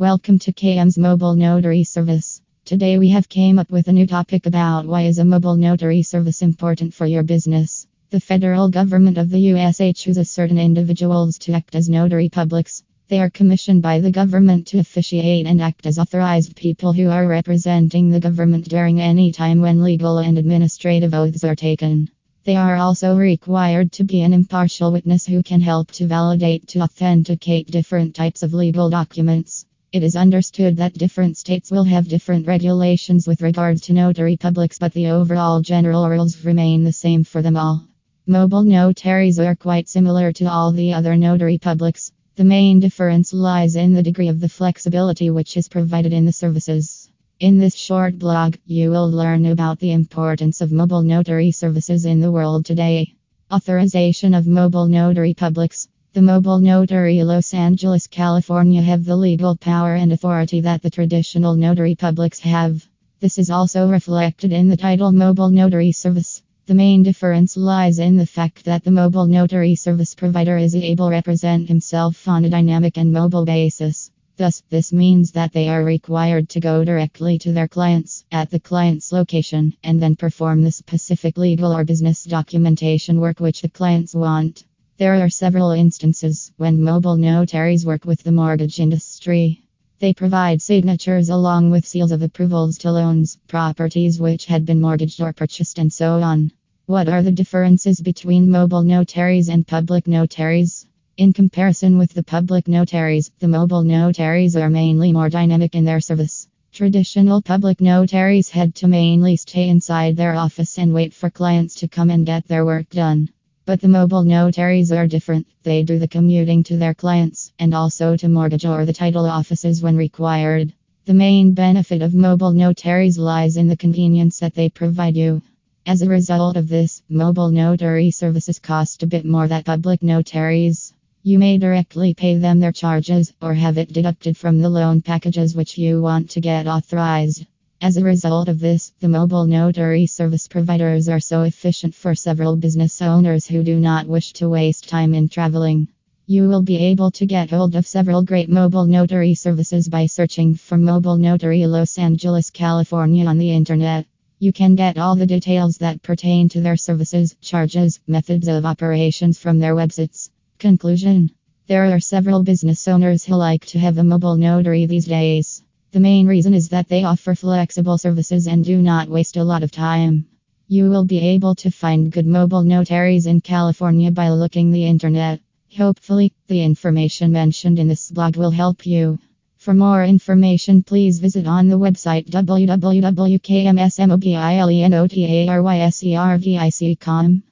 Welcome to KM's mobile notary service. Today we have came up with a new topic about why is a mobile notary service important for your business. The federal government of the USA chooses certain individuals to act as notary publics. They are commissioned by the government to officiate and act as authorized people who are representing the government during any time when legal and administrative oaths are taken. They are also required to be an impartial witness who can help to validate to authenticate different types of legal documents. It is understood that different states will have different regulations with regards to notary publics, but the overall general rules remain the same for them all. Mobile notaries are quite similar to all the other notary publics. The main difference lies in the degree of the flexibility which is provided in the services. In this short blog, you will learn about the importance of mobile notary services in the world today. Authorization of mobile notary publics. The mobile notary Los Angeles, California have the legal power and authority that the traditional notary publics have. This is also reflected in the title Mobile Notary Service. The main difference lies in the fact that the mobile notary service provider is able to represent himself on a dynamic and mobile basis. Thus, this means that they are required to go directly to their clients at the client's location and then perform the specific legal or business documentation work which the clients want. There are several instances when mobile notaries work with the mortgage industry. They provide signatures along with seals of approvals to loans, properties which had been mortgaged or purchased, and so on. What are the differences between mobile notaries and public notaries? In comparison with the public notaries, the mobile notaries are mainly more dynamic in their service. Traditional public notaries had to mainly stay inside their office and wait for clients to come and get their work done. But the mobile notaries are different. They do the commuting to their clients and also to mortgage or the title offices when required. The main benefit of mobile notaries lies in the convenience that they provide you. As a result of this, mobile notary services cost a bit more than public notaries. You may directly pay them their charges or have it deducted from the loan packages which you want to get authorized. As a result of this, the mobile notary service providers are so efficient for several business owners who do not wish to waste time in traveling. You will be able to get hold of several great mobile notary services by searching for Mobile Notary Los Angeles, California on the internet. You can get all the details that pertain to their services, charges, methods of operations from their websites. Conclusion There are several business owners who like to have a mobile notary these days. The main reason is that they offer flexible services and do not waste a lot of time. You will be able to find good mobile notaries in California by looking the internet. Hopefully, the information mentioned in this blog will help you. For more information, please visit on the website www.kmsmobilenotaryservice.com.